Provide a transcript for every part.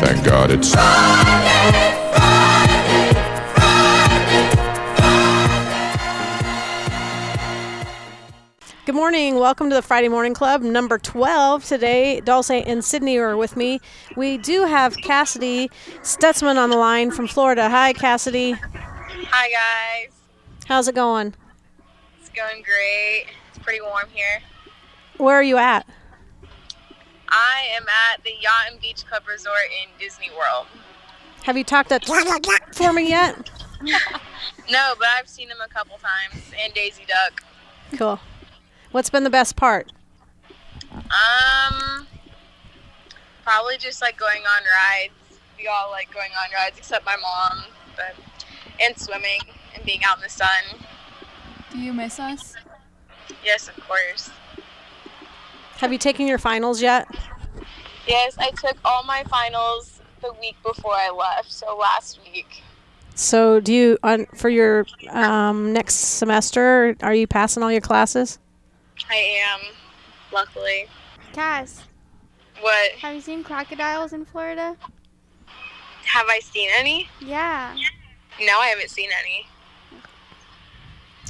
Thank God it's Friday. Good morning. Welcome to the Friday Morning Club, number 12. Today, Dulce and Sydney are with me. We do have Cassidy Stutzman on the line from Florida. Hi, Cassidy. Hi, guys. How's it going? Going great. It's pretty warm here. Where are you at? I am at the Yacht and Beach Club Resort in Disney World. Have you talked to for me yet? No, but I've seen him a couple times and Daisy Duck. Cool. What's been the best part? Um, probably just like going on rides. We all like going on rides except my mom, but and swimming and being out in the sun. Do you miss us? Yes, of course. Have you taken your finals yet? Yes, I took all my finals the week before I left, so last week. So, do you on for your um, next semester? Are you passing all your classes? I am, luckily. Cass, What have you seen crocodiles in Florida? have I seen any? Yeah. No, I haven't seen any.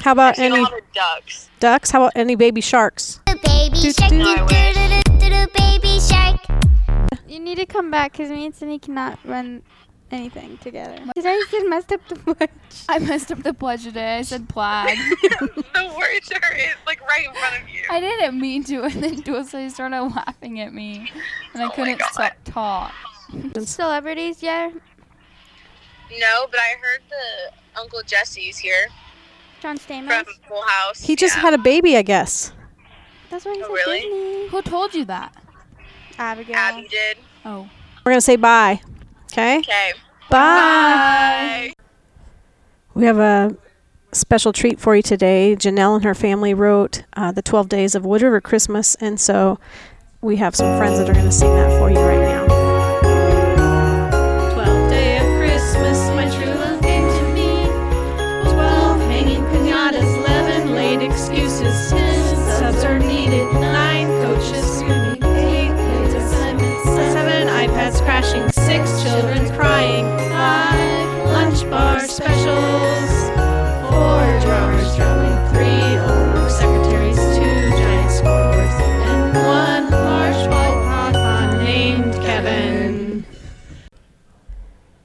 How about I've seen any all the ducks. ducks? How about any baby sharks? baby shark, doot. No, I baby shark. You need to come back because me and Cindy cannot run anything together. Today I said messed up the pledge. I messed up the pledge today. I said plaid. the words are in, like right in front of you. I didn't mean to, and then Dulce started laughing at me, and I Oh couldn't God. stop talk. Celebrities, yeah. No, but I heard the Uncle Jesse's here John Stamos. from Full House. He just Yeah. had a baby, I guess. That's why he Oh, said really? Disney. Who told you that? Abigail. Abby did. Oh. We're gonna say bye. Okay. Okay. Bye. Bye. We have a special treat for you today. Janelle and her family wrote uh, the 12 Days of Wood River Christmas, and so we have some friends that are going to sing that for you right now.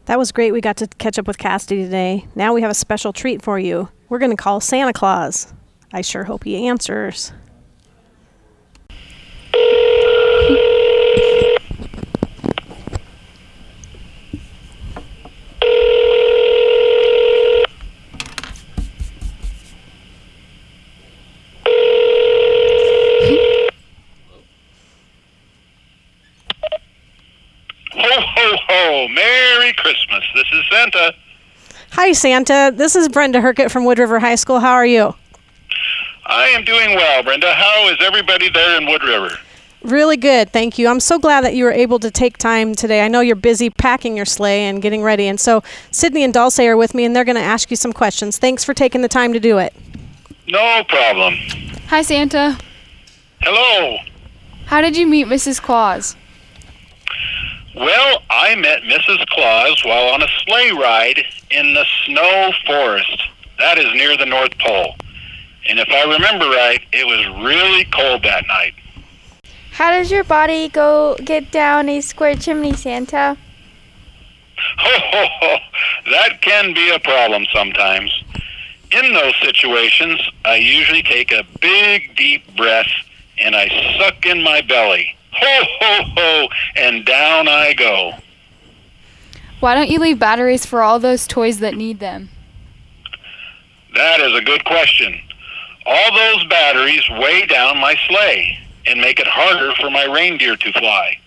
That was great. We got to catch up with Cassidy today. Now we have a special treat for you. We're going to call Santa Claus. I sure hope he answers. Ho, ho, ho. Merry Christmas. This is Santa. Hi, Santa. This is Brenda Herkett from Wood River High School. How are you? I am doing well, Brenda. How is everybody there in Wood River? Really good, thank you. I'm so glad that you were able to take time today. I know you're busy packing your sleigh and getting ready, and so Sydney and Dulce are with me, and they're going to ask you some questions. Thanks for taking the time to do it. No problem. Hi, Santa. Hello. How did you meet Mrs. Claus? Well, I met Mrs. Claus while on a sleigh ride in the snow forest. That is near the North Pole. And if I remember right, it was really cold that night. How does your body go get down a square chimney, Santa? Ho, ho, ho. That can be a problem sometimes. In those situations, I usually take a big, deep breath and I suck in my belly. Ho, ho, ho, and down I go. Why don't you leave batteries for all those toys that need them? That is a good question. All those batteries weigh down my sleigh and make it harder for my reindeer to fly.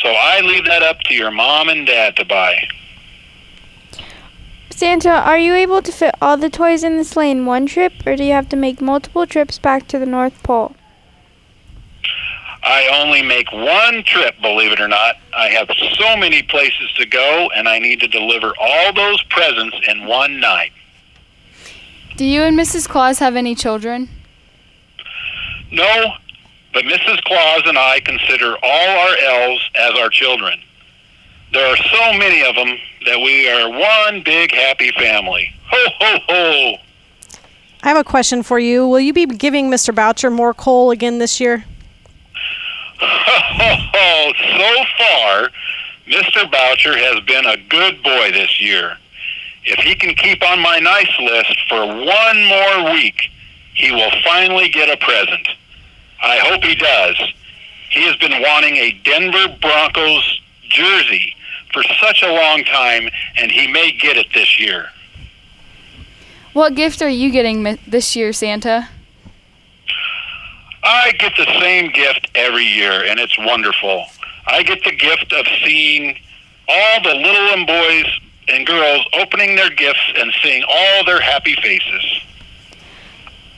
So I leave that up to your mom and dad to buy. Santa, are you able to fit all the toys in the sleigh in one trip, or do you have to make multiple trips back to the North Pole? I only make one trip, believe it or not. I have so many places to go, and I need to deliver all those presents in one night. Do you and Mrs. Claus have any children? No, but Mrs. Claus and I consider all our elves as our children. There are so many of them that we are one big happy family. Ho, ho, ho! I have a question for you. Will you be giving Mr. Boucher more coal again this year? Ho! So far, Mr. Boucher has been a good boy this year. If he can keep on my nice list for one more week, he will finally get a present. I hope he does. He has been wanting a Denver Broncos jersey for such a long time, and he may get it this year. What gift are you getting this year, Santa? I get the same gift every year, and it's wonderful. I get the gift of seeing all the little boys and girls opening their gifts and seeing all their happy faces.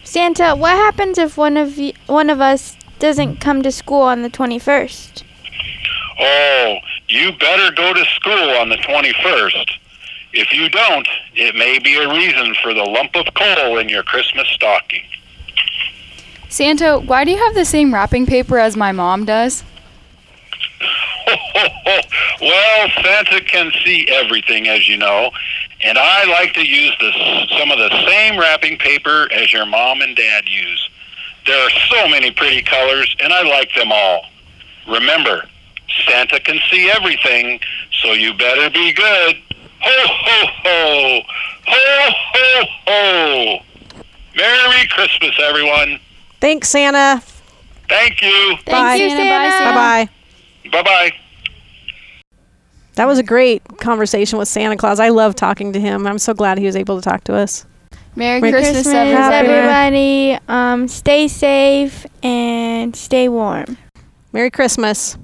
Santa, what happens if one of y- one of us doesn't come to school on the 21st? Oh, you better go to school on the 21st. If you don't, it may be a reason for the lump of coal in your Christmas stocking. Santa, why do you have the same wrapping paper as my mom does? well, Santa can see everything, as you know, and I like to use the, some of the same wrapping paper as your mom and dad use. There are so many pretty colors, and I like them all. Remember, Santa can see everything, so you better be good. Ho, ho, ho! Ho, ho, ho! Merry Christmas, everyone. Thanks, Santa. Thank you. Thank Bye. you, Santa. Bye, Santa. Santa. Bye bye. Bye bye. That was a great conversation with Santa Claus. I love talking to him. I'm so glad he was able to talk to us. Merry, Merry Christmas, Christmas, everybody. everybody. Um, stay safe and stay warm. Merry Christmas.